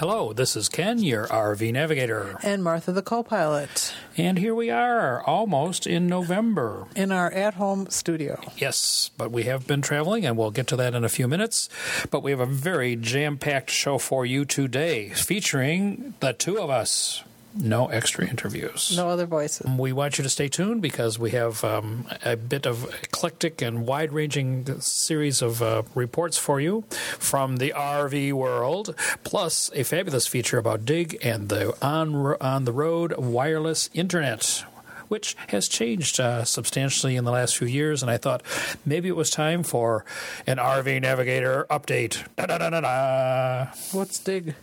Hello, this is Ken, your RV navigator. And Martha, the co pilot. And here we are, almost in November. In our at home studio. Yes, but we have been traveling, and we'll get to that in a few minutes. But we have a very jam packed show for you today, featuring the two of us no extra interviews. No other voices. We want you to stay tuned because we have um, a bit of eclectic and wide ranging series of uh, reports for you from the RV world, plus a fabulous feature about Digg and the on, on the road wireless internet which has changed uh, substantially in the last few years. And I thought maybe it was time for an RV Navigator update. Da, da, da, What's Digg?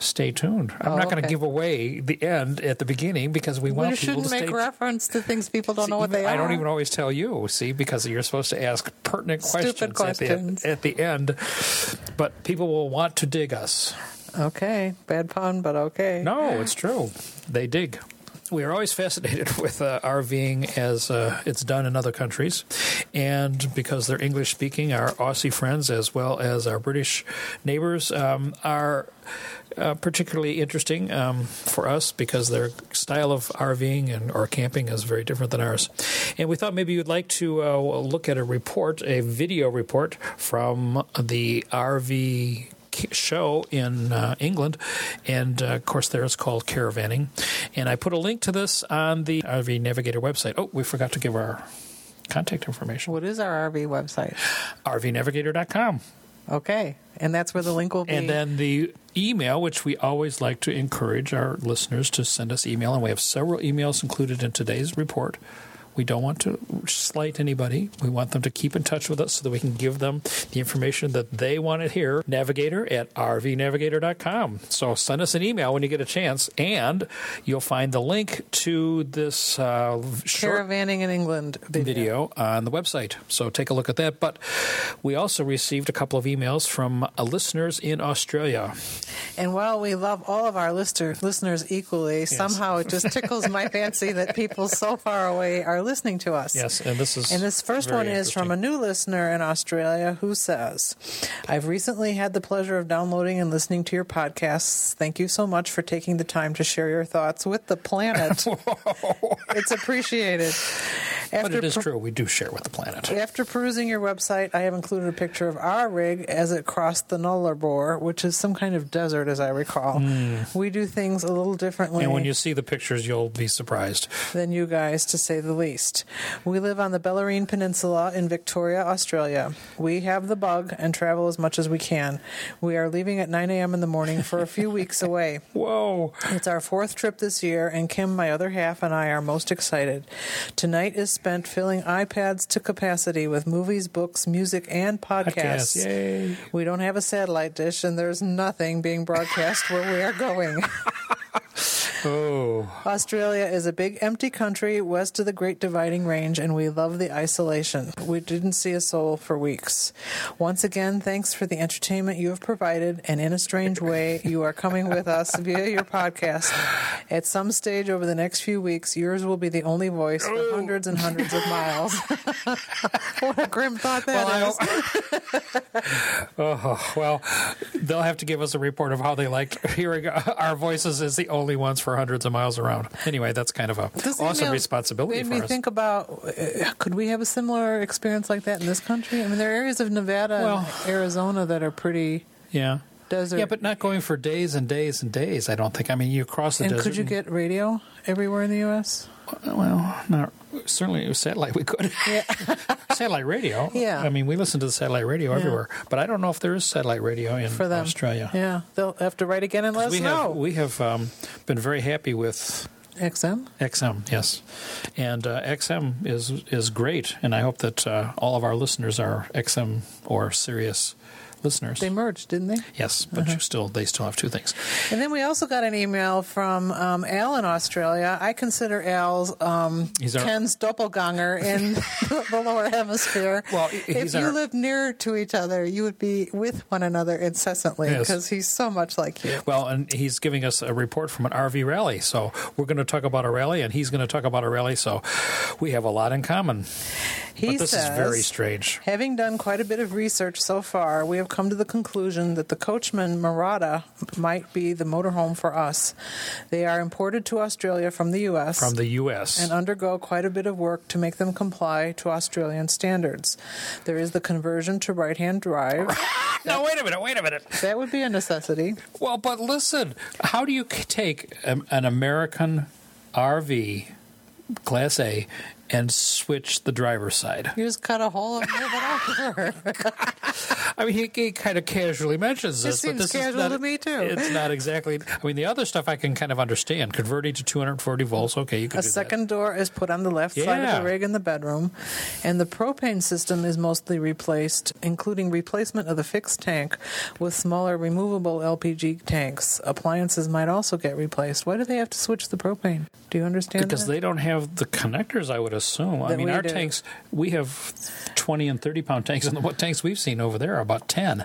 Stay tuned. I'm oh, not going to okay. give away the end at the beginning because we want we people shouldn't to make stay. reference to things people don't See, know what they I are. I don't even always tell you, see, because you're supposed to ask pertinent questions, questions. At, the, at the end. But people will want to dig us. Okay, bad pun, but okay. No, it's true. They dig. We are always fascinated with uh, RVing as uh, it's done in other countries. And because they're English speaking, our Aussie friends as well as our British neighbors um, are uh, particularly interesting um, for us because their style of RVing and or camping is very different than ours. And we thought maybe you'd like to uh, look at a report, a video report from the RV show in uh, England, and uh, of course, there it's called caravanning. And I put a link to this on the RV Navigator website. Oh, we forgot to give our contact information. What is our RV website? RVNavigator.com. Okay, and that's where the link will be. And then the email, which we always like to encourage our listeners to send us email, and we have several emails included in today's report. We don't want to slight anybody. We want them to keep in touch with us so that we can give them the information that they want to hear. Navigator at rvnavigator.com. So send us an email when you get a chance, and you'll find the link to this uh, Caravanning in England video. video on the website. So take a look at that. But we also received a couple of emails from uh, listeners in Australia. And while we love all of our lister, listeners equally, somehow it just tickles my fancy that people so far away are listening to us. Yes, and this is And this first one is from a new listener in Australia who says, I've recently had the pleasure of downloading and listening to your podcasts. Thank you so much for taking the time to share your thoughts with the planet. it's appreciated. But it is per- true. We do share with the planet. after perusing your website, I have included a picture of our rig as it crossed the Nullarbor, which is some kind of desert, as I recall. Hmm. We do things a little differently. And when you see the pictures, you'll be surprised. than you guys, to say the least. We live on the Bellarine Peninsula in Victoria, Australia. We have the bug and travel as much as we can. We are leaving at 9 a.m. in the morning for a few weeks away. Whoa. It's our fourth trip this year, and Kim, my other half, and I are most excited. Tonight is spent filling iPads to capacity with movies, books, music, and podcasts. Podcast. Yay. We don't have a satellite dish, and there's nothing being broadcast where we are going. Oh. Australia is a big empty country west of the Great Dividing Range, and we love the isolation. We didn't see a soul for weeks. Once again, thanks for the entertainment you have provided, and in a strange way, you are coming with us via your podcast. At some stage over the next few weeks, yours will be the only voice for hundreds and hundreds of miles. what a grim thought that Well, is. Oh, well, they'll have to give us a report of how they liked hearing our voices as the only ones for hundreds of miles around. Anyway, that's kind of a This awesome responsibility Made for me us. think about uh, could we have a similar experience like that in this country? I mean, there are areas of Nevada Well- and Arizona that are pretty yeah. desert. Yeah, but not going for days and days and days. I don't think. I mean, you cross the and desert. could you get radio everywhere in the U.S.? Well, not certainly with satellite. We could Yeah. satellite radio. Yeah. I mean, we listen to the satellite radio everywhere, but I don't know if there is satellite radio in For them, Australia. Yeah, they'll have to write again and let us we know. have we have um, been very happy with XM. XM, yes, and uh, XM is is great, and I hope that uh, all of our listeners are XM or Sirius listeners. They merged, didn't they? yes, but Uh-huh. you still they still have two things. And then we also got an email from um, Al in Australia. I consider Al's um, He's our- Ken's doppelganger in the lower hemisphere. Well, if you our- lived near to each other, you would be with one another incessantly Yes. because he's so much like you. Well, and he's giving us a report from an RV rally. So we're going to talk about a rally, and he's going to talk about a rally. So we have a lot in common. He but this says, is very strange. Having done quite a bit of research so far, we have come to the conclusion that the Coachmen Mirada might be the motorhome for us. They are imported to Australia from the U.S. From the U.S. and undergo quite a bit of work to make them comply to Australian standards. There is the conversion to right hand drive. no, wait a minute, wait a minute. that would be a necessity. Well, but listen, how do you take an American RV, Class A, and switch the driver's side? You just cut a hole and move it over. I mean, he, he kind of casually mentions this. seems but this casual is not, to me, too. It's not exactly. I mean, the other stuff I can kind of understand. Converting to 240 volts, okay, you can A do that. second door is put on the left side of the rig in the bedroom, and the propane system is mostly replaced, including replacement of the fixed tank with smaller removable LPG tanks. Appliances might also get replaced. Why do they have to switch the propane? Do you understand? Because that? they don't have the connectors, I would assume. I mean, our do. tanks, we have 20 and 30 pound tanks, and what tanks we've seen over there are about 10.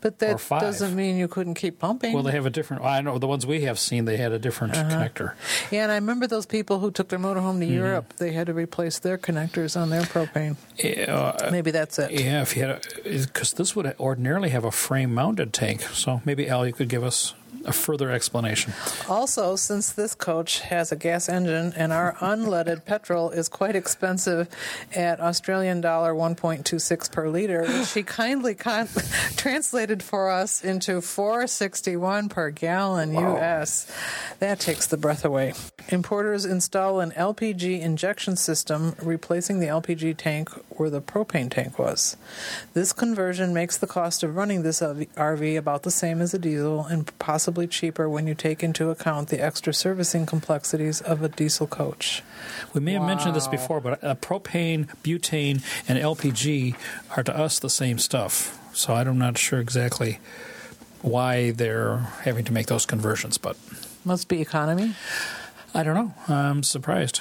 but that doesn't mean you couldn't keep pumping. Well, they have a different, I know the ones we have seen, they had a different Uh-huh. connector. yeah, and I remember those people who took their motorhome to Mm-hmm. Europe. They had to replace their connectors on their propane. Uh, Maybe that's it. yeah, if you had because this would ordinarily have a frame mounted tank. So maybe, Al, you could give us a further explanation. Also, since this coach has a gas engine and our unleaded petrol is quite expensive at Australian dollar 1.26 per liter, she kindly con- translated for us into 461 per gallon US, that takes the breath away. Importers install an LPG injection system replacing the LPG tank where the propane tank was. This conversion makes the cost of running this RV about the same as a diesel and possibly cheaper when you take into account the extra servicing complexities of a diesel coach. We may have mentioned this before, but uh, propane, butane, and LPG are to us the same stuff. So I'm not sure exactly why they're having to make those conversions, but Must be economy. I don't know. I'm surprised.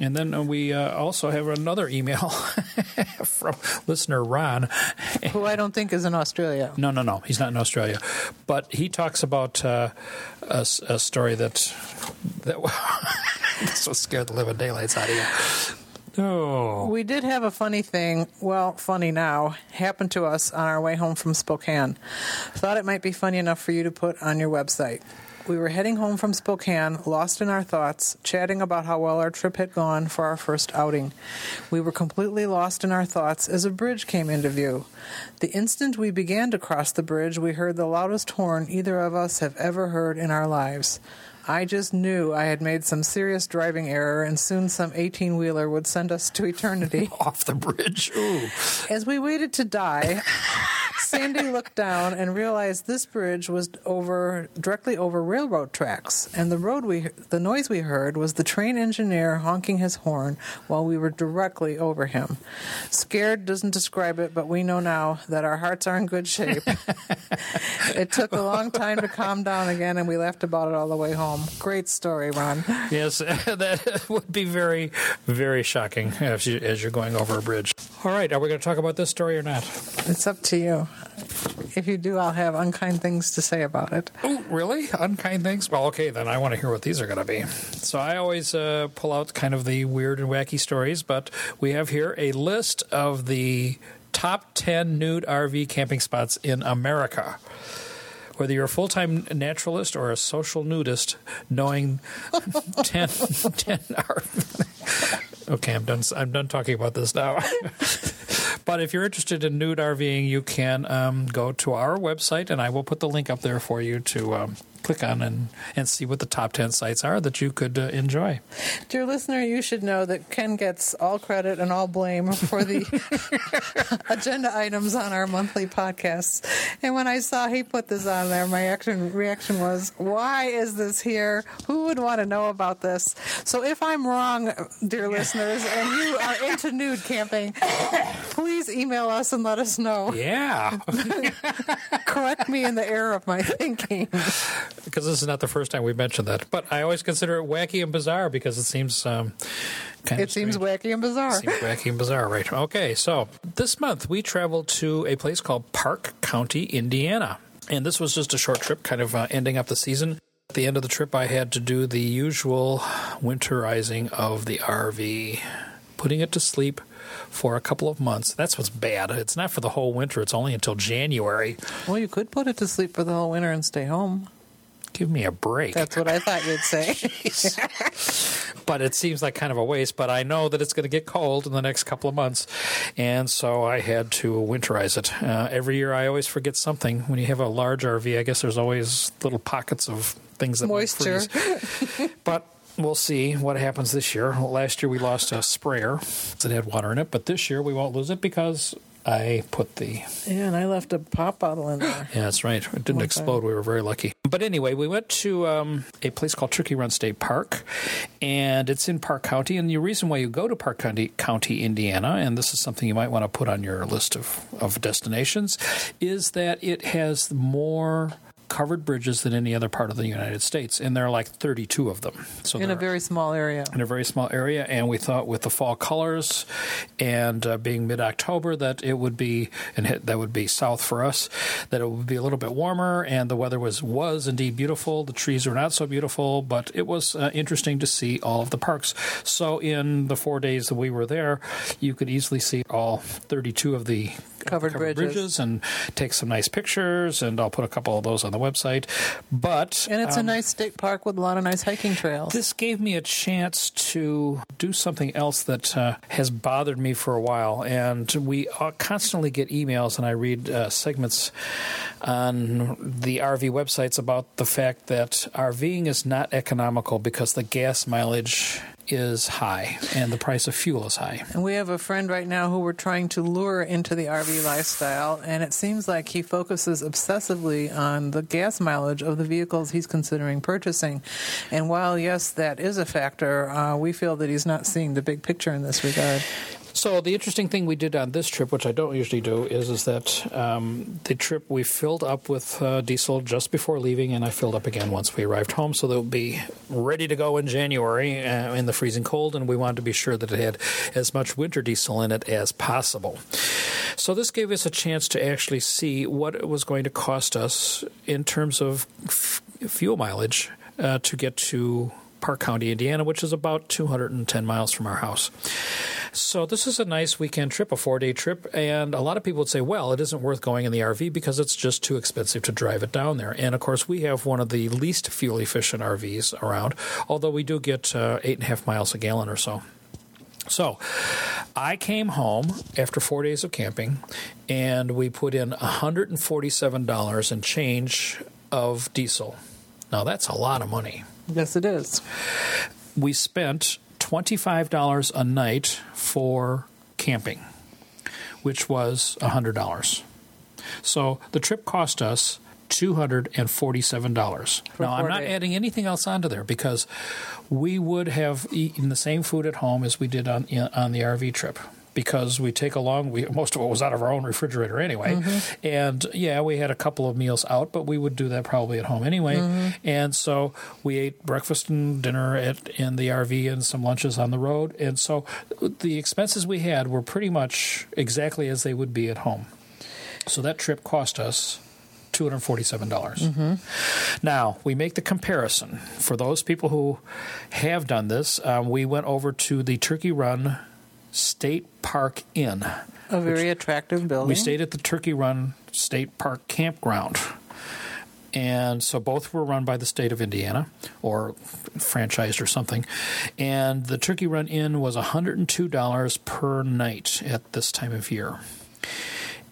And then uh, we uh, also have another email from listener Ron. Who I don't think is in Australia. No, no, no. He's not in Australia, but he talks about uh, a, s- a story that that this will scare the living daylights out of you. Oh, We did have a funny thing, well, funny now, happened to us on our way home from Spokane. Thought it might be funny enough for you to put on your website. We were heading home from Spokane, lost in our thoughts, chatting about how well our trip had gone for our first outing. We were completely lost in our thoughts as a bridge came into view. The instant we began to cross the bridge, we heard the loudest horn either of us have ever heard in our lives. I just knew I had made some serious driving error, and soon some 18 wheeler would send us to eternity. off the bridge. Ooh. As we waited to die, Sandy looked down and realized this bridge was over directly over railroad tracks, and the road we the noise we heard was the train engineer honking his horn while we were directly over him. Scared doesn't describe it, but we know now that our hearts are in good shape. it took a long time to calm down again, and we laughed about it all the way home. Great story, Ron. Yes, that would be very, very shocking as, you, as you're going over a bridge. All right, are we going to talk about this story or not? It's up to you. If you do, I'll have unkind things to say about it. Oh, really? Unkind things? Well, okay, then I want to hear what these are going to be. So I always uh, pull out kind of the weird and wacky stories, but we have here a list of the top 10 nude RV camping spots in America. Whether you're a full time naturalist or a social nudist, knowing 10, 10 RV. Okay, I'm done. I'm done talking about this now. But if you're interested in nude RVing, you can um, go to our website, and I will put the link up there for you to um, click on and, and see what the top 10 sites are that you could uh, enjoy. Dear listener, you should know that Ken gets all credit and all blame for the agenda items on our monthly podcasts. And when I saw he put this on there, my action, reaction was, why is this here? Who would want to know about this? So if I'm wrong, dear listeners, and you are into nude camping, please email us and let us know. Yeah. Correct me in the error of my thinking. Because this is not the first time we've mentioned that. But I always consider it wacky and bizarre because it seems um, kind It of seems strange. wacky and bizarre. It Seems wacky and bizarre, right? Okay, so this month we traveled to a place called Parke County, Indiana. And this was just a short trip, kind of uh, ending up the season. At the end of the trip, I had to do the usual winterizing of the RV, putting it to sleep for a couple of months. That's what's bad. It's not for the whole winter, it's only until January. Well, you could put it to sleep for the whole winter and stay home. Give me a break. That's what I thought you'd say. but it seems like kind of a waste. But I know that it's going to get cold in the next couple of months, and so I had to winterize it. Uh, every year, I always forget something. When you have a large RV, I guess there's always little pockets of things that Moisture. freeze. but we'll see what happens this year. Last year, we lost a sprayer that had water in it, but this year we won't lose it because. I put the Yeah, and I left a pop bottle in there. yeah, that's right. It didn't One explode. We were very lucky. But anyway, we went to um, a place called Turkey Run State Park, and it's in Parke County. And the reason why you go to Parke County, County, Indiana, and this is something you might want to put on your list of, of destinations, is that it has more covered bridges than any other part of the United States, and there are like 32 of them. So In a very small area. in a very small area, and we thought with the fall colors and uh, being mid October that it would be, and hit, that would be south for us, that it would be a little bit warmer, and the weather was was indeed beautiful. The trees were not so beautiful, but it was uh, interesting to see all of the parks. So in the four days that we were there, you could easily see all 32 of the Covered bridges. and take some nice pictures, and I'll put a couple of those on the website. But And it's a um, nice state park with a lot of nice hiking trails. this gave me a chance to do something else that uh, has bothered me for a while. And we uh, constantly get emails, and I read uh, segments on the RV websites about the fact that RVing is not economical because the gas mileage is high and the price of fuel is high. And we have a friend right now who we're trying to lure into the RV lifestyle, and it seems like he focuses obsessively on the gas mileage of the vehicles he's considering purchasing. And while, yes, that is a factor, uh, we feel that he's not seeing the big picture in this regard. So the interesting thing we did on this trip, which I don't usually do, is is that um, the trip we filled up with uh, diesel just before leaving, and I filled up again once we arrived home, so they'll be ready to go in January uh, in the freezing cold. And we wanted to be sure that it had as much winter diesel in it as possible. So this gave us a chance to actually see what it was going to cost us in terms of f- fuel mileage uh, to get to Parke County, Indiana, which is about 210 miles from our house. So this is a nice weekend trip, a four day trip, and a lot of people would say, well, it isn't worth going in the RV because it's just too expensive to drive it down there. And of course, we have one of the least fuel efficient RVs around, although we do get uh, eight and a half miles a gallon or so. So I came home after four days of camping, and we put in $147 and change of diesel. Now, that's a lot of money Yes, it is. we spent $25 a night for camping, which was $100. So the trip cost us $247. For now, I'm not days. adding anything else onto there because we would have eaten the same food at home as we did on, on the RV trip. Because we take along, we, most of it was out of our own refrigerator anyway. Mm-hmm. And yeah, we had a couple of meals out, but we would do that probably at home anyway. Mm-hmm. And so we ate breakfast and dinner at, in the RV and some lunches on the road. And so the expenses we had were pretty much exactly as they would be at home. So that trip cost us $247. dollars Now, we make the comparison. For those people who have done this, um, we went over to the Turkey Run State Park Inn. A very attractive building. We stayed at the Turkey Run State Park Campground. And so both were run by the state of Indiana or franchised or something. And the Turkey Run Inn was $102 per night at this time of year.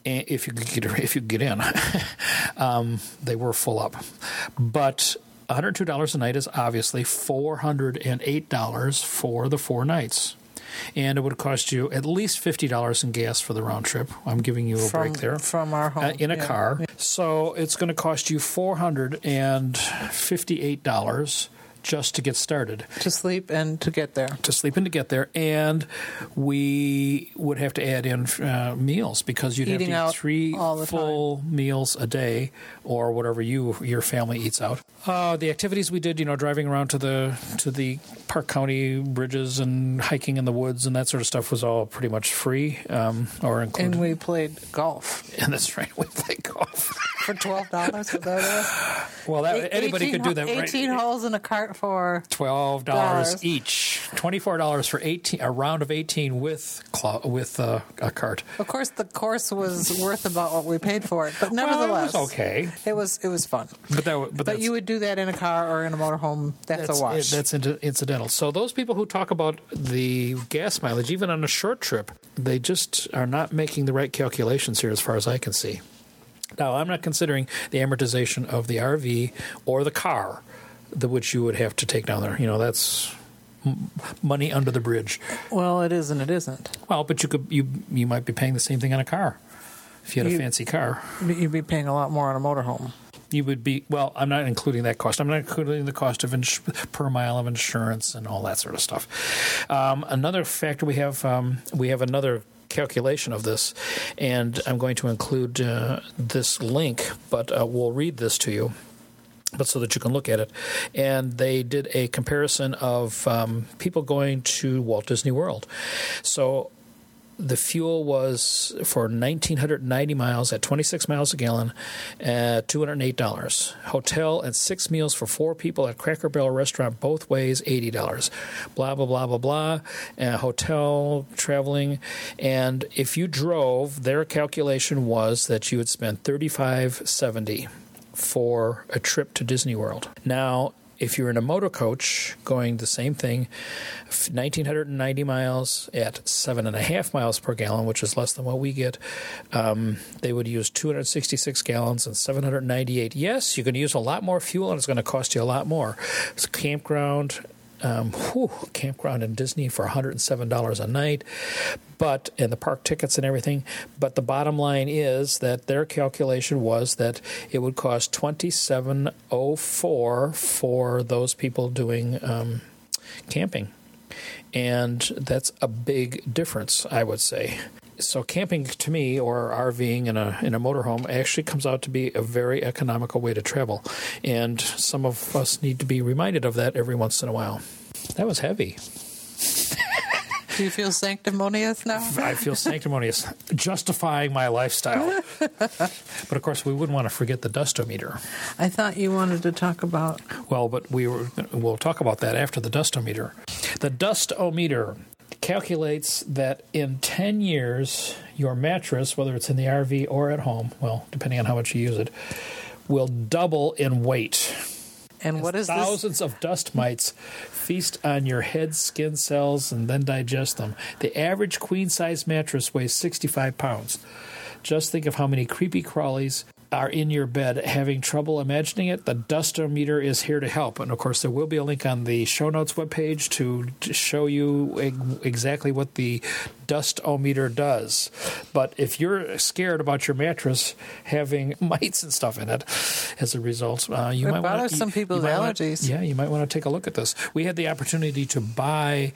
and if you could get if you get in, um, they were full up, but. $102 a night is obviously $408 for the four nights. And it would cost you at least $50 in gas for the round trip. I'm giving you a from, break there. from our home Uh, in a yeah. car. So it's going to cost you $458 just to get started to sleep and to get there. to sleep and to get there, and we would have to add in uh, meals because you'd Eating have to eat three full meals a day, or whatever you your family eats out. Uh, the activities we did, you know, driving around to the to the Parke County bridges and hiking in the woods and that sort of stuff was all pretty much free um, or included. And we played golf and that's right, we played golf. For twelve dollars. That it? Well, that, anybody 18 could do that. right? Eighteen holes in a cart for Twelve dollars each. Twenty four dollars for eighteen. A round of eighteen with with uh, a cart. Of course, the course was worth about what we paid for it, but Well, nevertheless, it was okay. It was it was fun. But that. But, But you would do that in a car or in a motorhome. That's, that's a wash. That's inci- incidental. So those people who talk about the gas mileage, even on a short trip, they just are not making the right calculations here, as far as I can see. Now, I'm not considering the amortization of the RV or the car, the which you would have to take down there. You know, that's money under the bridge. well, it is and it isn't. Well, but you could you you might be paying the same thing on a car if you had a fancy car. You'd be paying a lot more on a motorhome. You would be well. I'm not including that cost. I'm not including the cost of ins- per mile of insurance and all that sort of stuff. Um, another factor we have um, we have another calculation of this, and I'm going to include uh, this link, but uh, we'll read this to you. But so that you can look at it, and they did a comparison of um, people going to Walt Disney World. So the fuel was for 1990 miles at 26 miles a gallon at $208 hotel and six meals for four people at cracker barrel restaurant both ways $80 blah blah blah blah blah. Uh, hotel traveling. And if you drove their calculation was that you would spend 35.70 for a trip to disney world. Now if you're in a motor coach going the same thing, 1,990 miles at seven and a half miles per gallon, which is less than what we get, um, they would use 266 gallons and 798. Yes, you can use a lot more fuel and it's going to cost you a lot more. It's campground. Um, whew, campground in Disney for $107 a night, but and the park tickets and everything. But the bottom line is that their calculation was that it would cost 2,704 for those people doing um, camping, and that's a big difference, I would say. So camping to me, or RVing in a in a motorhome, actually comes out to be a very economical way to travel, and some of us need to be reminded of that every once in a while. That was heavy. Do you feel sanctimonious now? I feel sanctimonious, justifying my lifestyle. but of course, we wouldn't want to forget the dustometer. I thought you wanted to talk about Well, but we were, we'll talk about that after the dustometer. The dustometer calculates that in 10 years, your mattress, whether it's in the RV or at home, well, depending on how much you use it, will double in weight. and what is this? Thousands of dust mites feast on your head skin cells and then digest them. The average queen size mattress weighs 65 pounds. Just think of how many creepy crawlies are in your bed having trouble imagining it. The dustometer is here to help. And of course, there will be a link on the show notes webpage to to show you ex- exactly what the dustometer does. But if you're scared about your mattress having mites and stuff in it as a result, uh, you It might want bothers some people's might wanna- allergies. yeah, you might want to take a look at this. We had the opportunity to buy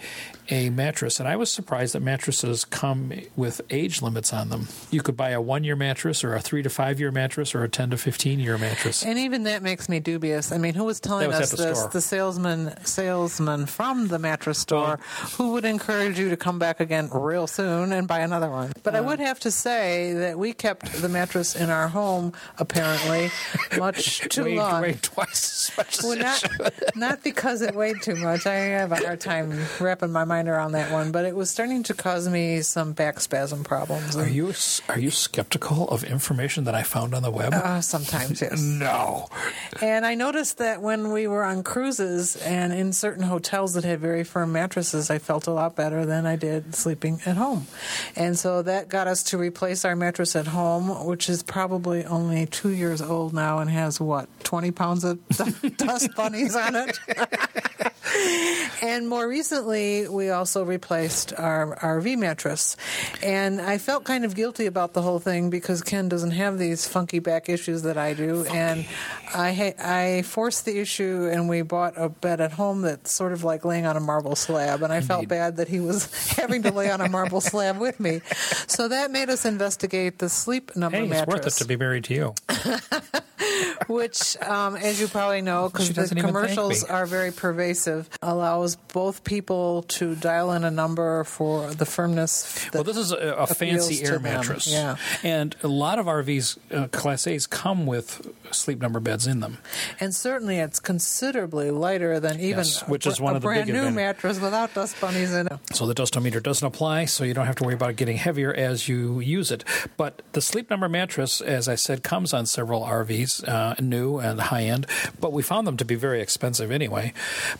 a mattress, and I was surprised that mattresses come with age limits on them. You could buy a one year mattress, or a three to five year mattress, or a 10 to 15 year mattress. And even that makes me dubious. I mean, who was telling was us the this? store. The salesman, salesman from the mattress store, who would encourage you to come back again real soon and buy another one. But. I would have to say that we kept the mattress in our home apparently much too weighed, long. weighed twice as much as Well, not, not because it weighed too much. I have a hard time wrapping my mind around that one, but it was starting to cause me some back spasm problems. Are you are you skeptical of information that I found on the web? Uh, sometimes, yes. no. And I noticed that when we were on cruises and in certain hotels that had very firm mattresses, I felt a lot better than I did sleeping at home. And so that got us to replace our mattress at home, which is probably only two years old now and has what, 20 pounds of dust bunnies on it? and more recently, we also replaced our RV mattress. And I felt kind of guilty about the whole thing because Ken doesn't have these funky back issues that I do. Funky. And I, ha- I forced the issue, and we bought a bed at home that's sort of like laying on a marble slab. And I Indeed. felt bad that he was having to lay on a marble slab with me. So that made us investigate the sleep number hey, mattress. It's worth it to be married to you. Which, um, as you probably know, because the commercials are very pervasive, allows both people to dial in a number for the firmness. well, this is a, a fancy air mattress. Yeah. And a lot of RVs, uh, Class A's, come with sleep number beds in them. And certainly it's considerably lighter than even yes, which is one a of the brand new mattress without dust bunnies in it. So the dustometer doesn't apply, so you don't have to worry about it getting heavier as you use it. But the sleep number mattress, as I said, comes on several RVs, uh, new and high end, but we found them to be very expensive anyway.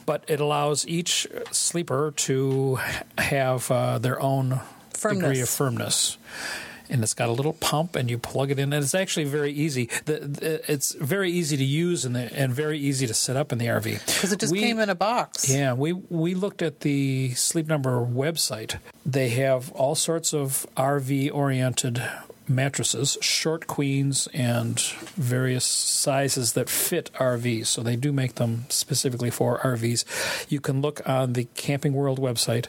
But it allows each sleeper to have uh, their own firmness. degree of firmness and it's got a little pump, and you plug it in, and it's actually very easy. The, the, it's very easy to use and, and very easy to set up in the RV because it just we, came in a box. Yeah, we we looked at the Sleep Number website. They have all sorts of RV oriented mattresses, short queens, and various sizes that fit RVs. So they do make them specifically for RVs. You can look on the Camping World website.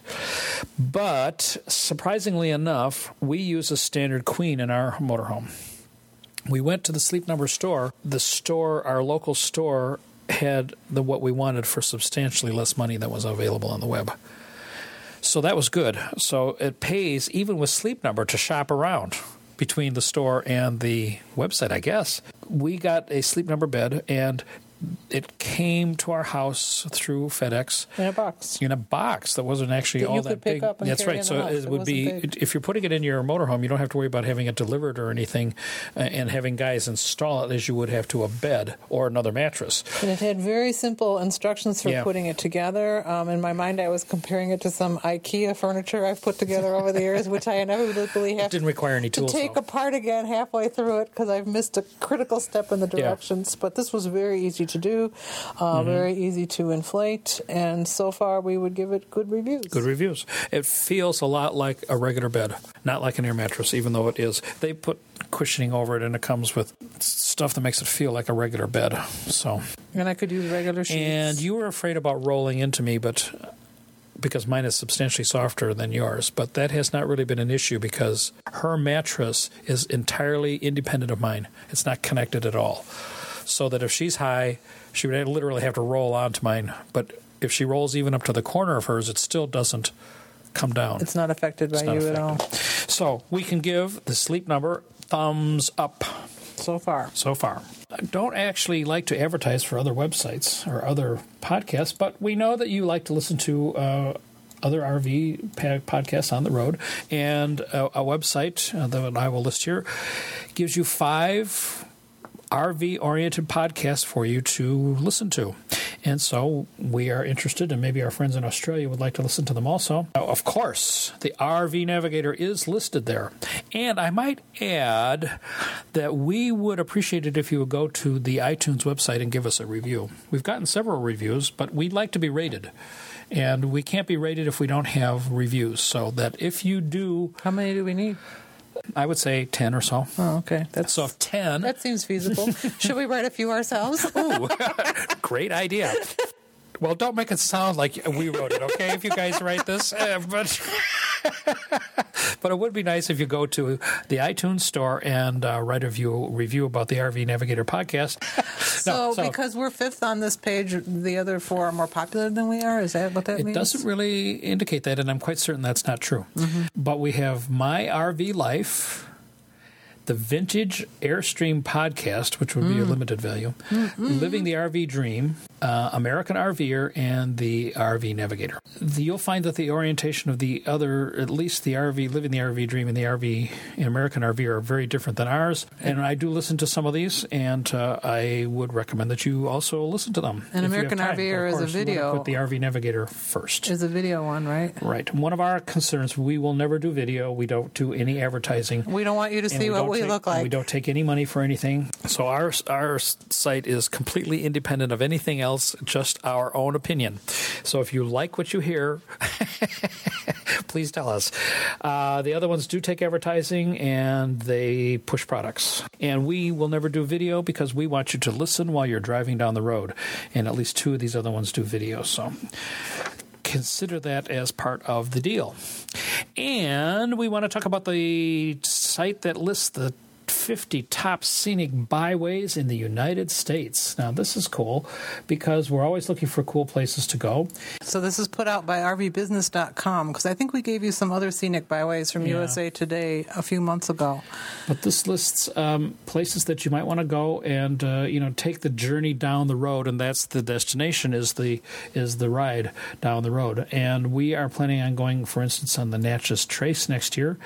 But surprisingly enough, we use a standard queen in our motorhome. We went to the Sleep Number store. The store, our local store, had the what we wanted for substantially less money than was available on the web. So that was good. So it pays even with Sleep Number to shop around between the store and the website, I guess. We got a sleep number bed and it came to our house through FedEx in a box. In a box that wasn't actually that all that big. That's right. So it, it would be big. if you're putting it in your motorhome, you don't have to worry about having it delivered or anything, uh, and having guys install it as you would have to a bed or another mattress. And it had very simple instructions for yeah. putting it together. Um, in my mind, I was comparing it to some IKEA furniture I've put together over the years, which I inevitably have. It didn't require any tools to take though. apart again halfway through it because I've missed a critical step in the directions. Yeah. But this was very easy to do uh, mm-hmm. very easy to inflate, and so far we would give it good reviews. Good reviews. It feels a lot like a regular bed, not like an air mattress, even though it is. They put cushioning over it, and it comes with stuff that makes it feel like a regular bed. So, and I could use regular sheets. And you were afraid about rolling into me, but because mine is substantially softer than yours, but that has not really been an issue because her mattress is entirely independent of mine. It's not connected at all. So that if she's high, she would literally have to roll onto mine. But if she rolls even up to the corner of hers, it still doesn't come down. It's not affected by not you affected. at all. So we can give the sleep number thumbs up. So far. So far. I don't actually like to advertise for other websites or other podcasts, but we know that you like to listen to uh, other RV podcasts on the road. And a, a website uh, that I will list here gives you five RV oriented podcast for you to listen to. And so we are interested, and maybe our friends in Australia would like to listen to them also. Now, of course, the RV Navigator is listed there. And I might add that we would appreciate it if you would go to the iTunes website and give us a review. We've gotten several reviews, but we'd like to be rated. And we can't be rated if we don't have reviews. So that if you do. How many do we need? I would say 10 or so. Oh, okay. That's, so if 10. That seems feasible. Should we write a few ourselves? Ooh, great idea. Well, don't make it sound like we wrote it, okay? If you guys write this, uh, but but it would be nice if you go to the iTunes store and uh, write a review, review about the RV Navigator podcast. so, no, so, because we're fifth on this page, the other four are more popular than we are. Is that what that it means? It doesn't really indicate that, and I'm quite certain that's not true. Mm-hmm. But we have my RV life the Vintage Airstream podcast, which would be a mm. limited value, Mm-mm. Living the RV Dream, uh, American RVer and the RV Navigator. The, you'll find that the orientation of the other, at least the RV, living the RV dream and the RV, American RV are very different than ours. And I do listen to some of these, and uh, I would recommend that you also listen to them. And if you have American time. RVer is a course, you wanna video. Put the RV Navigator first. Is a video one, right? Right. One of our concerns, we will never do video. We don't do any advertising. We don't want you to see what don't we take- look like. We don't take any money for anything. So our our site is completely independent of anything else, just our own opinion. So if you like what you hear, please tell us. Uh, the other ones do take advertising and they push products. And we will never do video because we want you to listen while you're driving down the road. And at least two of these other ones do video. So consider that as part of the deal. And we want to talk about the site that lists the 50 top scenic byways in the United States. Now, this is cool because we're always looking for cool places to go. So this is put out by RVBusiness.com because I think we gave you some other scenic byways from Yeah. USA Today a few months ago. But this lists um, places that you might want to go and uh, you know take the journey down the road, and that's the destination is the is the ride down the road. And we are planning on going, for instance, on the Natchez Trace next year,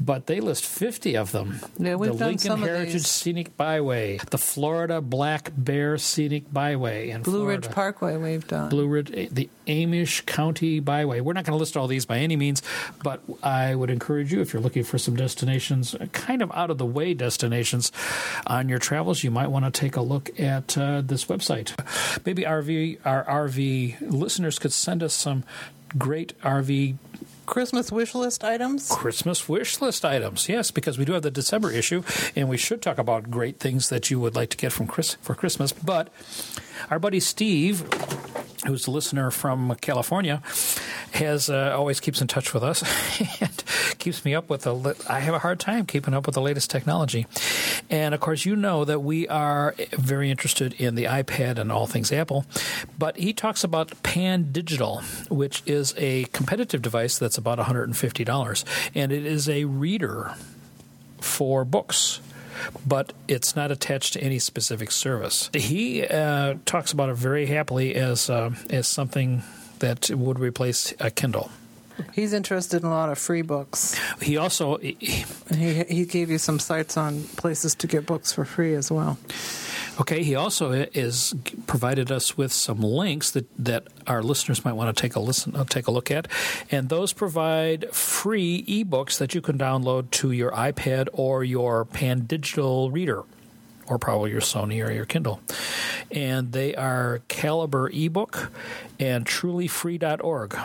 but they list fifty of them. Yeah, we've the done Lincoln Heritage. Scenic Byway, the Florida Black Bear Scenic Byway, and Blue Ridge Parkway we've done. Blue Ridge, the Amish County Byway. We're not going to list all these by any means, but I would encourage you if you're looking for some destinations, kind of out of the way destinations on your travels, you might want to take a look at uh, this website. Maybe RV, our RV listeners could send us some great RV Christmas wish list items. Christmas wish list items. Yes, because we do have the December issue, and we should talk about great things that you would like to get from Chris for Christmas. But our buddy Steve, who's a listener from California, has uh, always keeps in touch with us and keeps me up with the. I have a hard time keeping up with the latest technology, and of course, you know that we are very interested in the iPad and all things Apple. But he talks about Pandigital, which is a competitive device that's about one hundred and fifty dollars, and it is a reader for books. But it's not attached to any specific service. He uh, talks about it very happily as uh, as something that would replace a Kindle. He's interested in a lot of free books. He also he- he, he gave you some sites on places to get books for free as well. Okay, he also is provided us with some links that, that our listeners might want to take a listen, uh, take a look at, and those provide free ebooks that you can download to your iPad or your Pandigital reader, or probably your Sony or your Kindle, and they are Calibre ebook and TrulyFree.org.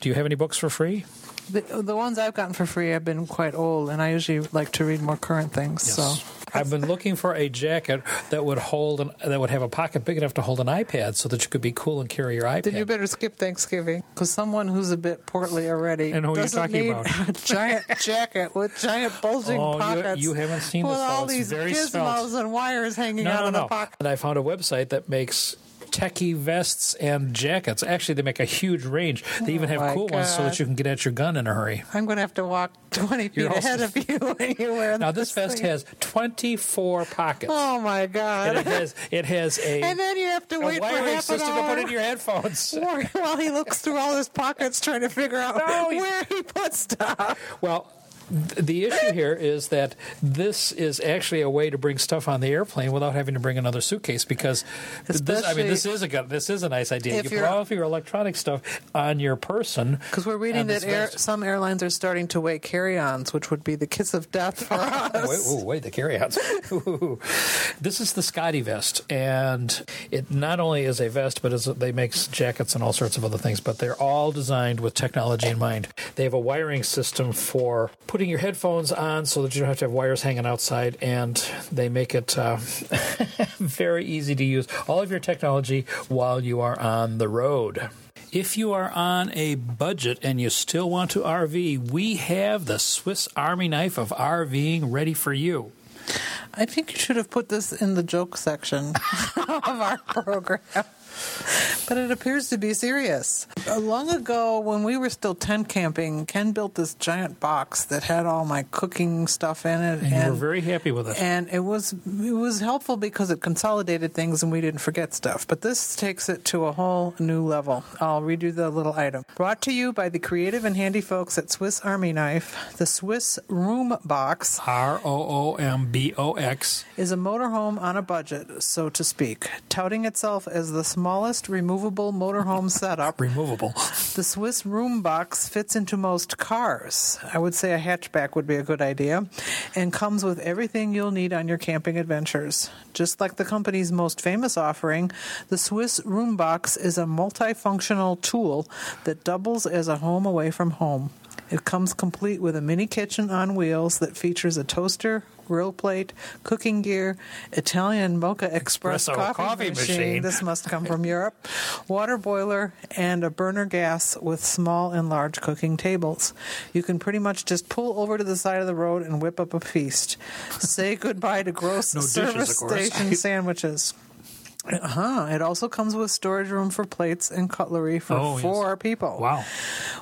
Do you have any books for free? The, the ones I've gotten for free have been quite old, and I usually like to read more current things. So I've been looking for a jacket that would hold an, that would have a pocket big enough to hold an iPad, so that you could be cool and carry your iPad. then you better skip Thanksgiving because someone who's a bit portly already And who are you doesn't talking need about? a giant jacket with giant bulging Oh, you- pockets. you haven't seen with this, all these gizmos and wires hanging no, out no, of no. the pocket. And I found a website that makes techie vests and jackets. Actually, they make a huge range. They even Oh, have cool ones so that you can get at your gun in a hurry. I'm going to have to walk 20 feet also- ahead of you when you wear Now, this vest thing. has 24 pockets. Oh my And God! it has it has a, And then you have to wait for half an system to put in your headphones. while he looks through all his pockets trying to figure out No, where he put stuff. Well, the issue here is that this is actually a way to bring stuff on the airplane without having to bring another suitcase because this, I mean this is a this is a nice idea. You put all of your electronic stuff on your person Because we're reading that air, some airlines are starting to weigh carry-ons, which would be the kiss of death for us. Wait, ooh, wait, the carry-ons. this is the SCOTTeVEST, and it not only is a vest, but is they make jackets and all sorts of other things. But they're all designed with technology in mind. They have a wiring system for putting your headphones on, so that you don't have to have wires hanging outside, and they make it uh, very easy to use. All of your technology while you are on the road. If you are on a budget and you still want to RV, we have the Swiss Army knife of RVing ready for you. I think you should have put this in the joke section of our program. But it appears to be serious. Uh, long ago, when we were still tent camping, Ken built this giant box that had all my cooking stuff in it, And, you were very happy with it. and it was it was helpful because it consolidated things and we didn't forget stuff. But this takes it to a whole new level. I'll read you the little item. Brought to you by the creative and handy folks at Swiss Army Knife, the Swiss Room Box R O O M B O X. is a motorhome on a budget, so to speak, touting itself as the smallest removable motorhome setup. Removable. The Swiss room box fits into most cars. I would say a hatchback would be a good idea, and comes with everything you'll need on your camping adventures. Just like the company's most famous offering, the Swiss room box is a multifunctional tool that doubles as a home away from home. It comes complete with a mini kitchen on wheels that features a toaster, grill plate, cooking gear, Italian Moka Express coffee, coffee machine. machine. This must come from Europe. Water boiler and a burner gas with small and large cooking tables. You can pretty much just pull over to the side of the road and whip up a feast. Say goodbye to gross No service course. station sandwiches. Uh-huh. It also comes with storage room for plates and cutlery for Oh, yes. four people. Wow.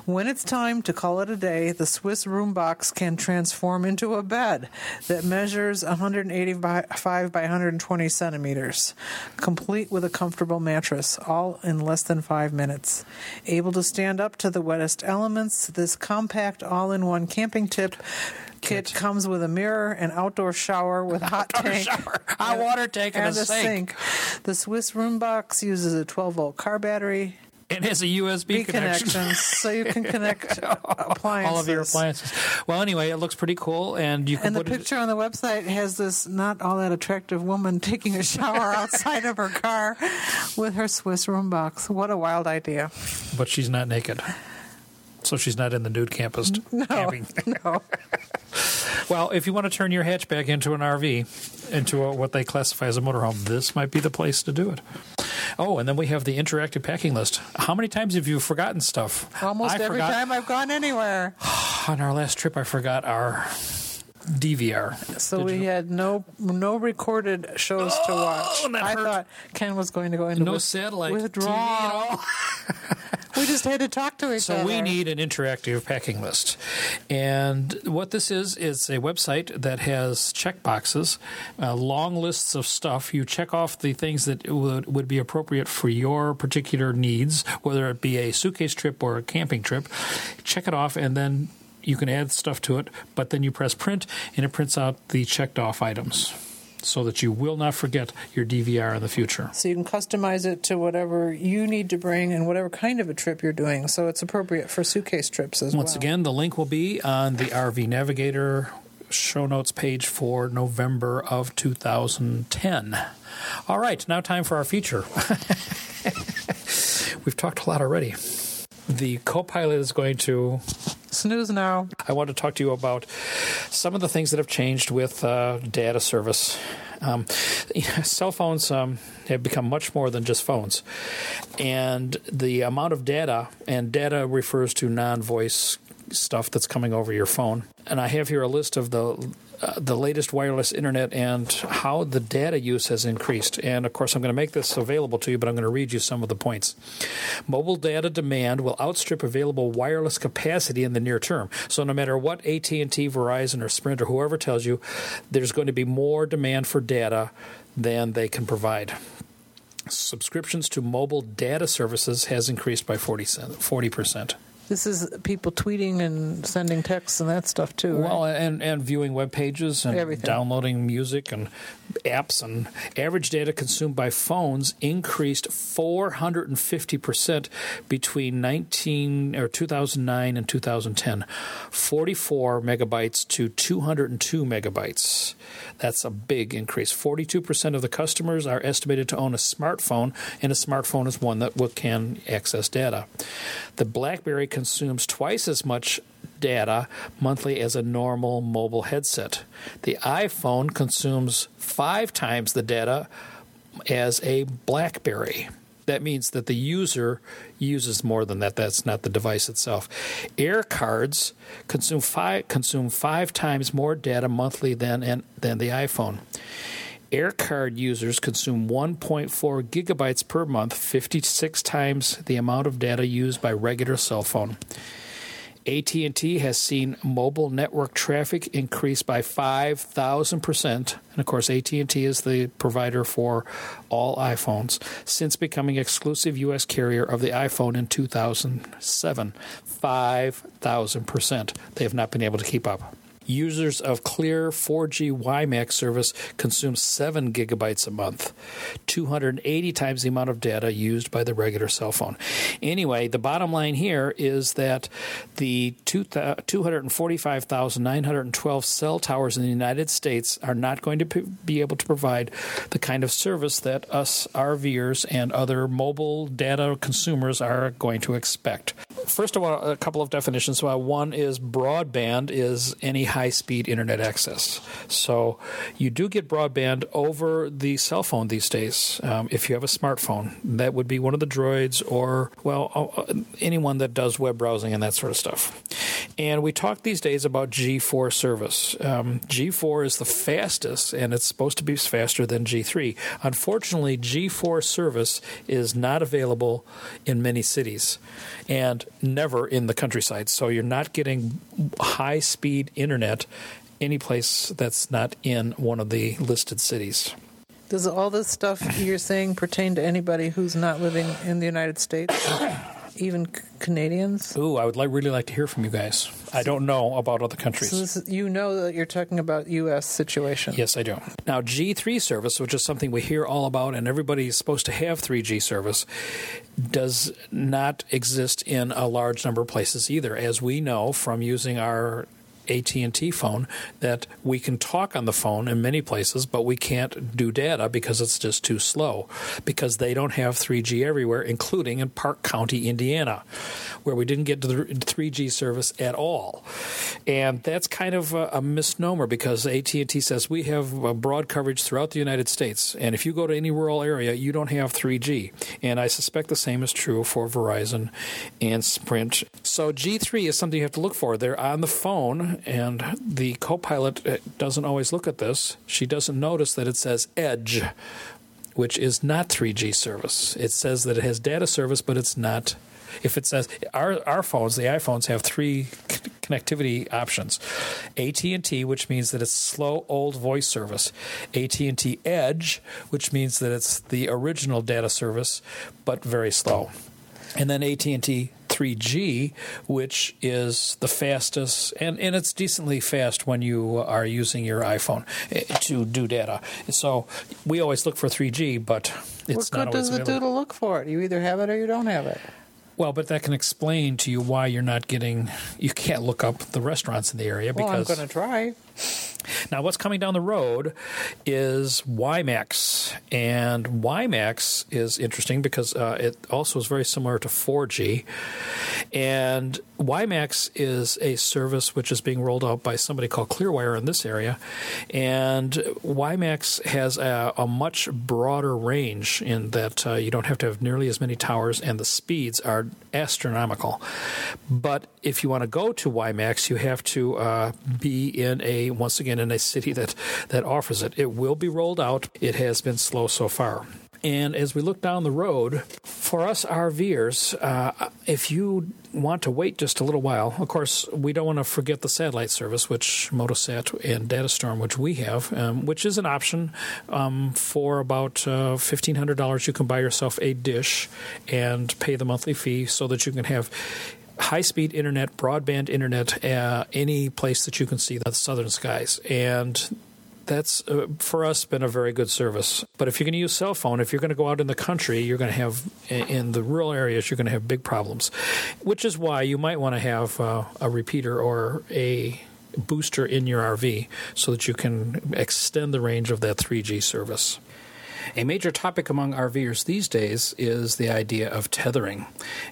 When it's time to call it a day, the Swiss room box can transform into a bed that measures 185 by 120 centimeters, complete with a comfortable mattress, all in less than five minutes. Able to stand up to the wettest elements, this compact all in one camping tip kit comes with a mirror, an outdoor shower with a hot tank. shower, hot water tank, and a sink. The Swiss Roombox uses a 12 volt car battery, It has a USB connection. so you can connect appliances. All of your appliances. Well, anyway, it looks pretty cool, and you can And the put it. picture on the website has this not all that attractive woman taking a shower outside of her car with her Swiss Roombox. What a wild idea! But she's not naked, so she's not in the nude campus camping. No, Well, if you want to turn your hatchback into an RV, into a, what they classify as a motorhome, this might be the place to do it. Oh, and then we have the interactive packing list. How many times have you forgotten stuff? almost I every forgot- time I've gone anywhere. on our last trip, I forgot our DVR. So Did we you- had no no recorded shows to watch. I hurt. thought Ken was going to go into no with- satellite withdrawal. We just had to talk to each So other. So we need an interactive packing list. And what this is, is a website that has check boxes, uh, long lists of stuff. You check off the things that would, would be appropriate for your particular needs, whether it be a suitcase trip or a camping trip. Check it off, and then you can add stuff to it. But then you press print, and it prints out the checked off items so that you will not forget your DVR in the future. So you can customize it to whatever you need to bring and whatever kind of a trip you're doing. So it's appropriate for suitcase trips as Once well. Once again, the link will be on the RV Navigator show notes page for November of 2010. All right, now time for our feature. We've talked a lot already. The co pilot is going to Snooze now. I want to talk to you about some of the things that have changed with uh, data service. Um, cell phones um, have become much more than just phones, and the amount of data and data refers to non-voice stuff that's coming over your phone. And I have here a list of the uh, the latest wireless internet and how the data use has increased. And of course, I'm going to make this available to you, but I'm going to read you some of the points. Mobile data demand will outstrip available wireless capacity in the near term. So no matter what AT&T, Verizon, or Sprint or whoever tells you, there's going to be more demand for data than they can provide. Subscriptions to mobile data services has increased by 40 percent. This is people tweeting and sending texts and that stuff too. right? Well, and, and viewing web pages and Everything. downloading music and apps and average data consumed by phones increased 450% between 19 or 2009 and 2010. 44 megabytes to 202 megabytes. That's a big increase. 42% of the customers are estimated to own a smartphone, and a smartphone is one that can access data. The BlackBerry consumes twice as much data monthly as a normal mobile headset. The iPhone consumes five times the data as a BlackBerry. That means that the user uses more than that. That's not the device itself. Air cards consume five consume five times more data monthly than than the iPhone. AirCard users consume 1.4 gigabytes per month, 56 times the amount of data used by regular cell phone. AT&T has seen mobile network traffic increase by 5,000%, and of course AT&T is the provider for all iPhones since becoming exclusive US carrier of the iPhone in 2007. 5,000%. They have not been able to keep up. Users of Clear 4G WiMAX service consume 7 gigabytes a month, 280 times the amount of data used by the regular cell phone. Anyway, the bottom line here is that the 245,912 cell towers in the United States are not going to be able to provide the kind of service that us RVers and other mobile data consumers are going to expect. First of all, a couple of definitions. Uh, one is broadband is any high speed internet access. So you do get broadband over the cell phone these days. Um, if you have a smartphone, that would be one of the droids or, well, anyone that does web browsing and that sort of stuff. And we talk these days about G4 service. Um, G4 is the fastest, and it's supposed to be faster than G3. Unfortunately, G4 service is not available in many cities and never in the countryside. So you're not getting high speed internet internet any place that's not in one of the listed cities. Does all this stuff you're saying pertain to anybody who's not living in the United States? Even Canadians? Ooh, I would like, really like to hear from you guys. I don't know about other countries. So this, you know that you're talking about U.S. situation. Yes, I do. Now, G3 service, which is something we hear all about, and everybody's supposed to have 3G service, does not exist in a large number of places either. As we know from using our AT&T phone that we can talk on the phone in many places, but we can't do data because it's just too slow because they don't have 3G everywhere, including in Parke County, Indiana, where we didn't get to the 3G service at all. And that's kind of a, a misnomer because AT&T says we have uh, broad coverage throughout the United States, and if you go to any rural area, you don't have 3G. And I suspect the same is true for Verizon and Sprint. So G3 is something you have to look for. They're on the phone and the co pilot uh, doesn't always look at this. She doesn't notice that it says Edge, which is not 3G service. It says that it has data service, but it's not. If it says our our phones, the iPhones have three connectivity options: AT and T, which means that it's slow old voice service; AT and T Edge, which means that it's the original data service but very slow, and then AT and T 3G, which is the fastest, and, and it's decently fast when you are using your iPhone eh, to do data. So we always look for 3G, but it's what not good does it do to look for it? You either have it or you don't have it. Well, but that can explain to you why you're not getting. You can't look up the restaurants in the area well, because I'm going to try. Now, what's coming down the road is WiMAX, and WiMAX is interesting because uh, it also is very similar to 4G, and WiMAX is a service which is being rolled out by somebody called Clearwire in this area, and WiMAX has a, a much broader range in that uh, you don't have to have nearly as many towers, and the speeds are astronomical. But if you want to go to WiMAX, you have to uh, be in a once again in a city that that offers it. It will be rolled out. It has been slow so far. And as we look down the road, for us RVers, uh, if you want to wait just a little while, of course, we don't want to forget the satellite service, which Motosat and Datastorm, which we have, um, which is an option um, for about uh, $1,500. You can buy yourself a dish and pay the monthly fee so that you can have high speed internet, broadband internet, uh, any place that you can see the southern skies. And that's uh, for us been a very good service. But if you're going to use cell phone, if you're going to go out in the country, you're going to have in the rural areas, you're going to have big problems. Which is why you might want to have uh, a repeater or a booster in your RV so that you can extend the range of that 3G service. A major topic among RVers these days is the idea of tethering.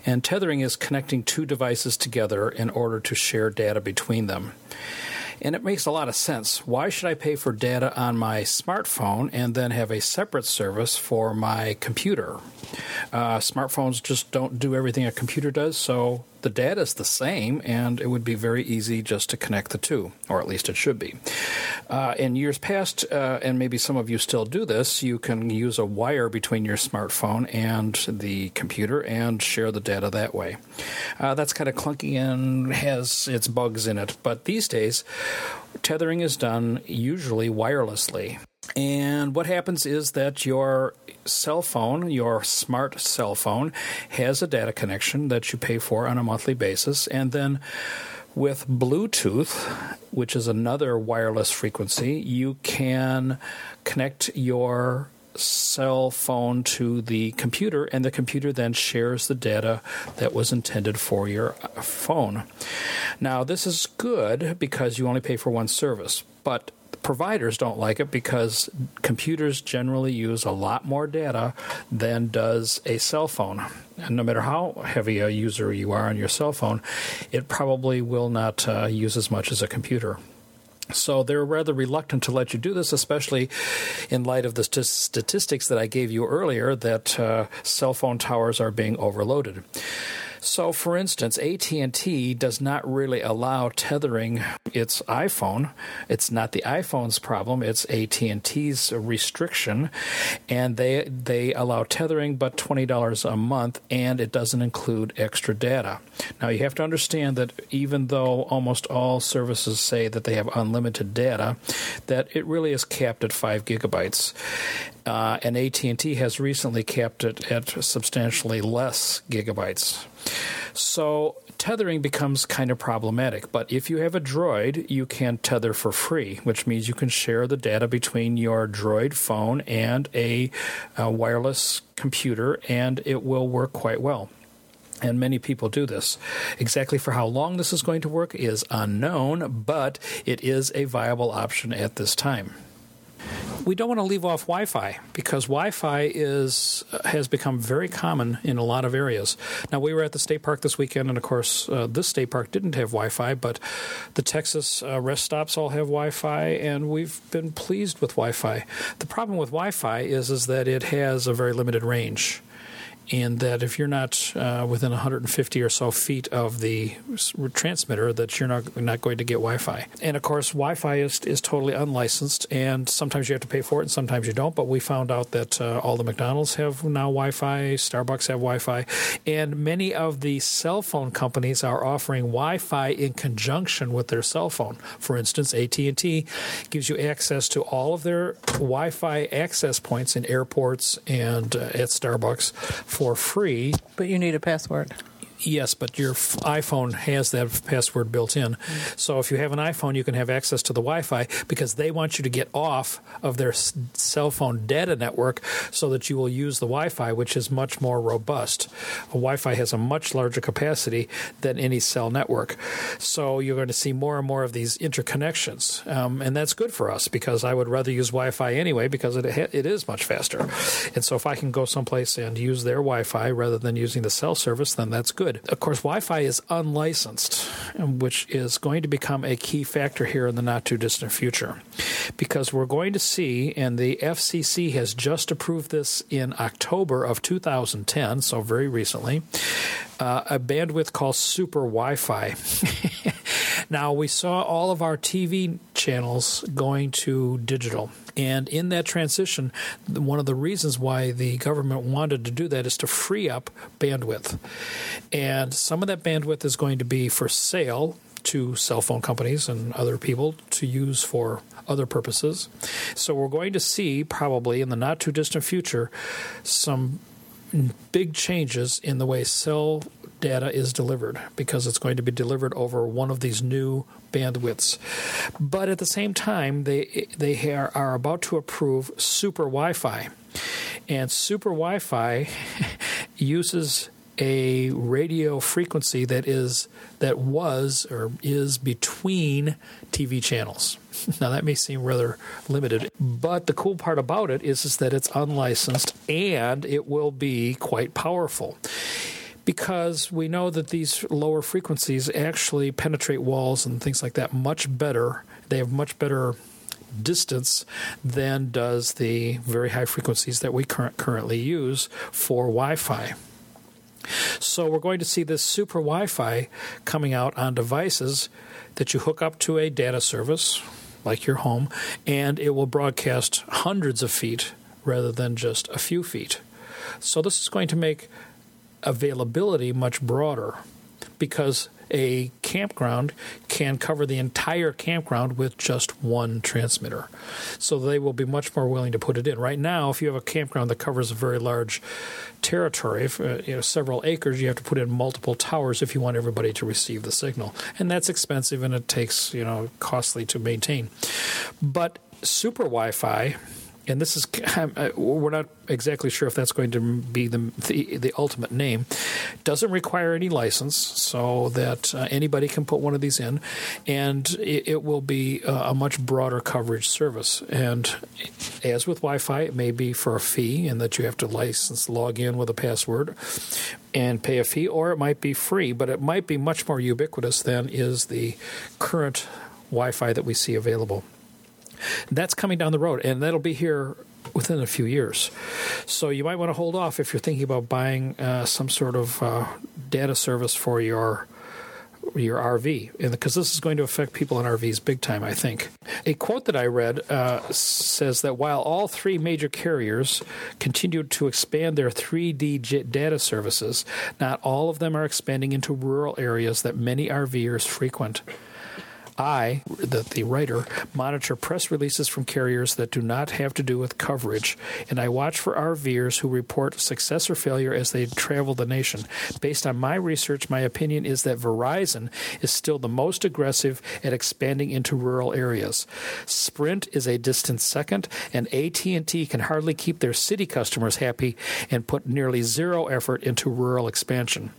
And tethering is connecting two devices together in order to share data between them. And it makes a lot of sense. Why should I pay for data on my smartphone and then have a separate service for my computer? Uh, smartphones just don't do everything a computer does, so the data is the same, and it would be very easy just to connect the two, or at least it should be. Uh, in years past, uh, and maybe some of you still do this, you can use a wire between your smartphone and the computer and share the data that way. Uh, that's kind of clunky and has its bugs in it, but these days, tethering is done usually wirelessly. And what happens is that your cell phone, your smart cell phone, has a data connection that you pay for on a monthly basis. And then with Bluetooth, which is another wireless frequency, you can connect your cell phone to the computer, and the computer then shares the data that was intended for your phone. Now, this is good because you only pay for one service, but providers don't like it because computers generally use a lot more data than does a cell phone. And no matter how heavy a user you are on your cell phone, it probably will not uh, use as much as a computer. So they're rather reluctant to let you do this, especially in light of the st- statistics that I gave you earlier that uh, cell phone towers are being overloaded. So, for instance, AT&T does not really allow tethering its iPhone. It's not the iPhone's problem; it's AT&T's restriction, and they they allow tethering, but twenty dollars a month, and it doesn't include extra data. Now, you have to understand that even though almost all services say that they have unlimited data, that it really is capped at five gigabytes. Uh, and AT&T has recently capped it at substantially less gigabytes. So tethering becomes kind of problematic. But if you have a Droid, you can tether for free, which means you can share the data between your Droid phone and a, a wireless computer, and it will work quite well and many people do this. Exactly for how long this is going to work is unknown, but it is a viable option at this time we don't want to leave off Wi-Fi because Wi-Fi is uh, has become very common in a lot of areas. Now we were at the state park this weekend, and of course uh, this state park didn't have Wi-Fi, but the Texas uh, rest stops all have Wi-Fi, and we've been pleased with Wi-Fi. The problem with Wi-Fi is is that it has a very limited range and that if you're not uh, within 150 or so feet of the transmitter, that you're not not going to get Wi-Fi. And of course, Wi-Fi is is totally unlicensed, and sometimes you have to pay for it, and sometimes you don't. But we found out that uh, all the McDonald's have now Wi-Fi, Starbucks have Wi-Fi, and many of the cell phone companies are offering Wi-Fi in conjunction with their cell phone. For instance, AT&T gives you access to all of their Wi-Fi access points in airports and uh, at Starbucks for free. But you need a password. Yes, but your iPhone has that password built in. So if you have an iPhone, you can have access to the Wi Fi because they want you to get off of their cell phone data network so that you will use the Wi Fi, which is much more robust. A Wi Fi has a much larger capacity than any cell network. So you're going to see more and more of these interconnections. Um, and that's good for us because I would rather use Wi Fi anyway because it, it is much faster. And so if I can go someplace and use their Wi Fi rather than using the cell service, then that's good good. Of course, Wi Fi is unlicensed, which is going to become a key factor here in the not too distant future because we're going to see, and the FCC has just approved this in October of 2010, so very recently, uh, a bandwidth called Super Wi Fi. now, we saw all of our TV channels going to digital. And in that transition, one of the reasons why the government wanted to do that is to free up bandwidth. And some of that bandwidth is going to be for sale to cell phone companies and other people to use for other purposes. So we're going to see probably in the not too distant future some big changes in the way cell data is delivered because it's going to be delivered over one of these new bandwidths. But at the same time, they they are, about to approve super Wi-Fi, and super Wi-Fi uses a radio frequency that is that was or is between TV channels. Now that may seem rather limited, but the cool part about it is, is that it's unlicensed and it will be quite powerful because we know that these lower frequencies actually penetrate walls and things like that much better. They have much better distance than does the very high frequencies that we cur- currently use for Wi Fi. So we're going to see this super Wi Fi coming out on devices that you hook up to a data service like your home, and it will broadcast hundreds of feet rather than just a few feet. So this is going to make availability much broader because a campground can cover the entire campground with just one transmitter. So they will be much more willing to put it in. Right now, if you have a campground that covers a very large territory, if, uh, you know, several acres, you have to put in multiple towers if you want everybody to receive the signal. And that's expensive and it takes, you know, costly to maintain. But super Wi-Fi and this is we're not exactly sure if that's going to be the the, the ultimate name. Doesn't require any license, so that uh, anybody can put one of these in, and it, it will be a, a much broader coverage service. And as with Wi-Fi, it may be for a fee, and that you have to license, log in with a password, and pay a fee, or it might be free, but it might be much more ubiquitous than is the current Wi-Fi that we see available. That's coming down the road, and that'll be here within a few years. So you might want to hold off if you're thinking about buying uh, some sort of uh, data service for your your RV, because this is going to affect people in RVs big time, I think. A quote that I read uh, says that while all three major carriers continue to expand their 3G data services, not all of them are expanding into rural areas that many RVers frequent. I, the, the writer, monitor press releases from carriers that do not have to do with coverage, and I watch for RVers who report success or failure as they travel the nation. Based on my research, my opinion is that Verizon is still the most aggressive at expanding into rural areas. Sprint is a distant second, and AT&T can hardly keep their city customers happy and put nearly zero effort into rural expansion.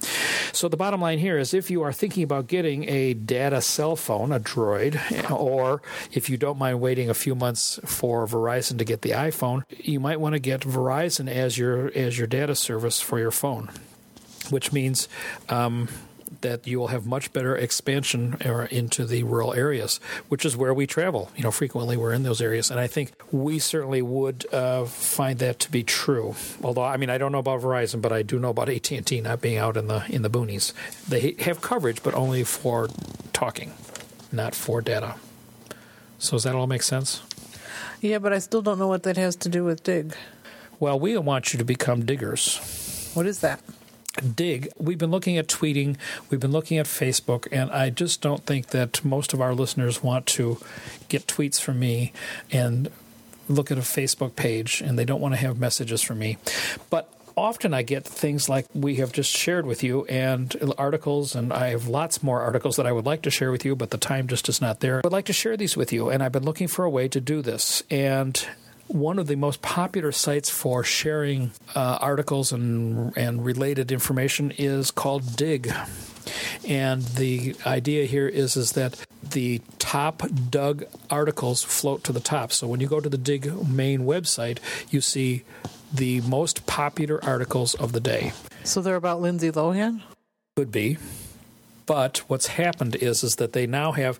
So the bottom line here is if you are thinking about getting a data cell phone, a Droid, or if you don't mind waiting a few months for Verizon to get the iPhone, you might want to get Verizon as your as your data service for your phone, which means. Um, that you will have much better expansion into the rural areas, which is where we travel. You know, frequently we're in those areas, and I think we certainly would uh, find that to be true. Although, I mean, I don't know about Verizon, but I do know about AT and T not being out in the in the boonies. They have coverage, but only for talking not for data. So does that all make sense? Yeah, but I still don't know what that has to do with dig. Well, we want you to become diggers. What is that? dig. We've been looking at tweeting, we've been looking at Facebook, and I just don't think that most of our listeners want to get tweets from me and look at a Facebook page and they don't want to have messages from me. But often I get things like we have just shared with you and articles, and I have lots more articles that I would like to share with you, but the time just is not there. I would like to share these with you, and I've been looking for a way to do this. And one of the most popular sites for sharing uh, articles and and related information is called Digg. And the idea here is is that the top dug articles float to the top. So when you go to the Digg main website, you see the most popular articles of the day. So they're about Lindsay Lohan? Could be. But what's happened is is that they now have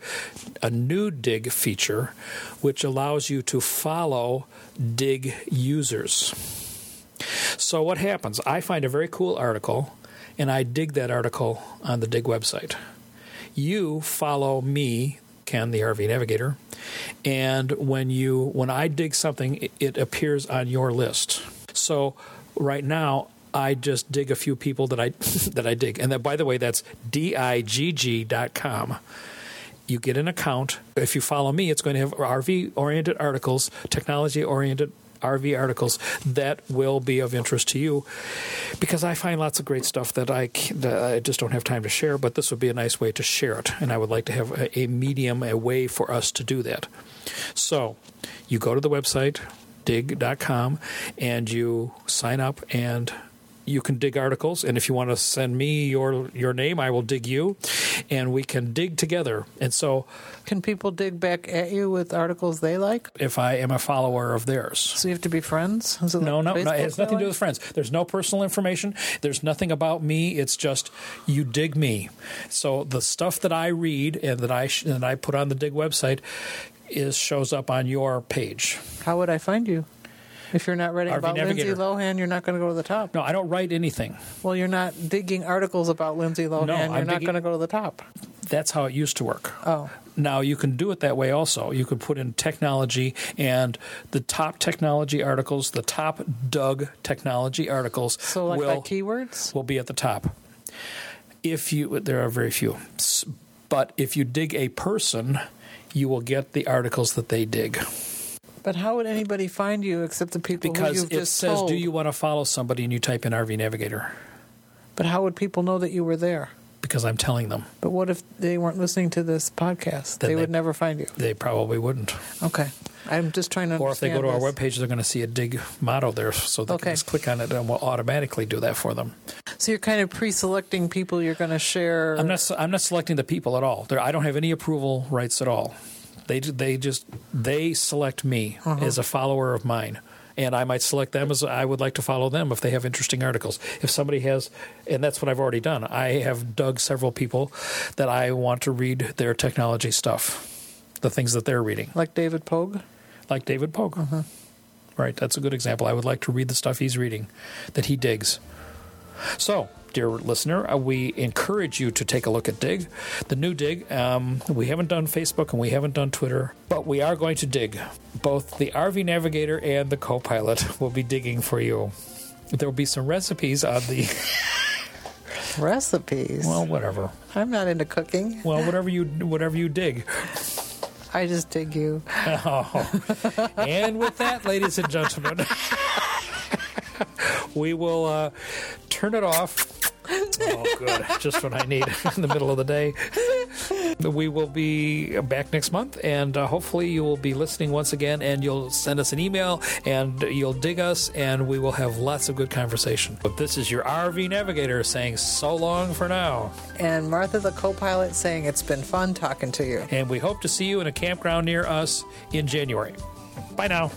a new Digg feature which allows you to follow Digg users. So what happens? I find a very cool article and I dig that article on the Digg website. You follow me, Ken the RV Navigator, and when you when I dig something it appears on your list. So right now, I just dig a few people that I that I dig, and that by the way, that's digg dot com. You get an account. If you follow me, it's going to have RV oriented articles, technology oriented RV articles that will be of interest to you because I find lots of great stuff that I, that I just don't have time to share, but this would be a nice way to share it. And I would like to have a, a medium, a way for us to do that. So you go to the website, digg.com, and you sign up and you can dig articles, and if you want to send me your your name, I will dig you, and we can dig together. And so, Can people dig back at you with articles they like? if I am a follower of theirs, So you have to be friends? Is it no, like no, no, Facebook it has nothing to do with friends. There's no personal information. There's nothing about me. It's just you Digg me. So the stuff that I read and that I and I put on the dig website is shows up on your page. How would I find you? If you're not writing RV about Lindsay Lohan, you're not going to go to the top. No, I don't write anything. Well, you're not digging articles about Lindsay Lohan. No, you're I'm not digging- going to go to the top. That's how it used to work. Oh, Now you can do it that way also. You could put in technology and the top technology articles, the top Doug technology articles so like will by keywords? will be at the top. If you there are very few. S- But if you dig a person, you will get the articles that they dig. But how would anybody find you except the people who Because it says, told? "Do you want to follow somebody?" and you type in RV Navigator But how would people know that you were there? because I'm telling them. But what if they weren't listening to this podcast? They, they- would never find you. They probably wouldn't. Okay. I'm just trying to Or if they go to our this. webpage, they're going to see a dig motto there, so they Okay. can just click on it and we'll automatically do that for them. So you're kind of pre-selecting people you're going to share. I'm not. I'm not selecting the people at all. There, I don't have any approval rights at all. They they just they select me Uh-huh. as a follower of mine, and I might select them as I would like to follow them if they have interesting articles. If somebody has, and that's what I've already done. I have dug several people that I want to read their technology stuff, the things that they're reading, like David Pogue. like David Pogue. Uh-huh. Right, that's a good example. I would like to read the stuff he's reading, that he digs. So, dear listener, uh, we encourage you to take a look at Digg, the new Digg. Um, we haven't done Facebook and we haven't done Twitter, but we are going to dig. Both the RV Navigator and the Copilot will be digging for you. There will be some recipes on the Recipes. well, whatever. I'm not into cooking. Well, whatever you whatever you dig. I just dig you. Oh. and with that, ladies and gentlemen, we will uh, turn it off. Oh, good. Just what I need in the middle of the day. We will be back next month, and uh, hopefully, you will be listening once again, and you'll send us an email, and you'll dig us, and we will have lots of good conversation. But this is your RV Navigator saying so long for now, And Martha, the co-pilot, saying it's been fun talking to you. and we hope to see you in a campground near us in January. Bye now.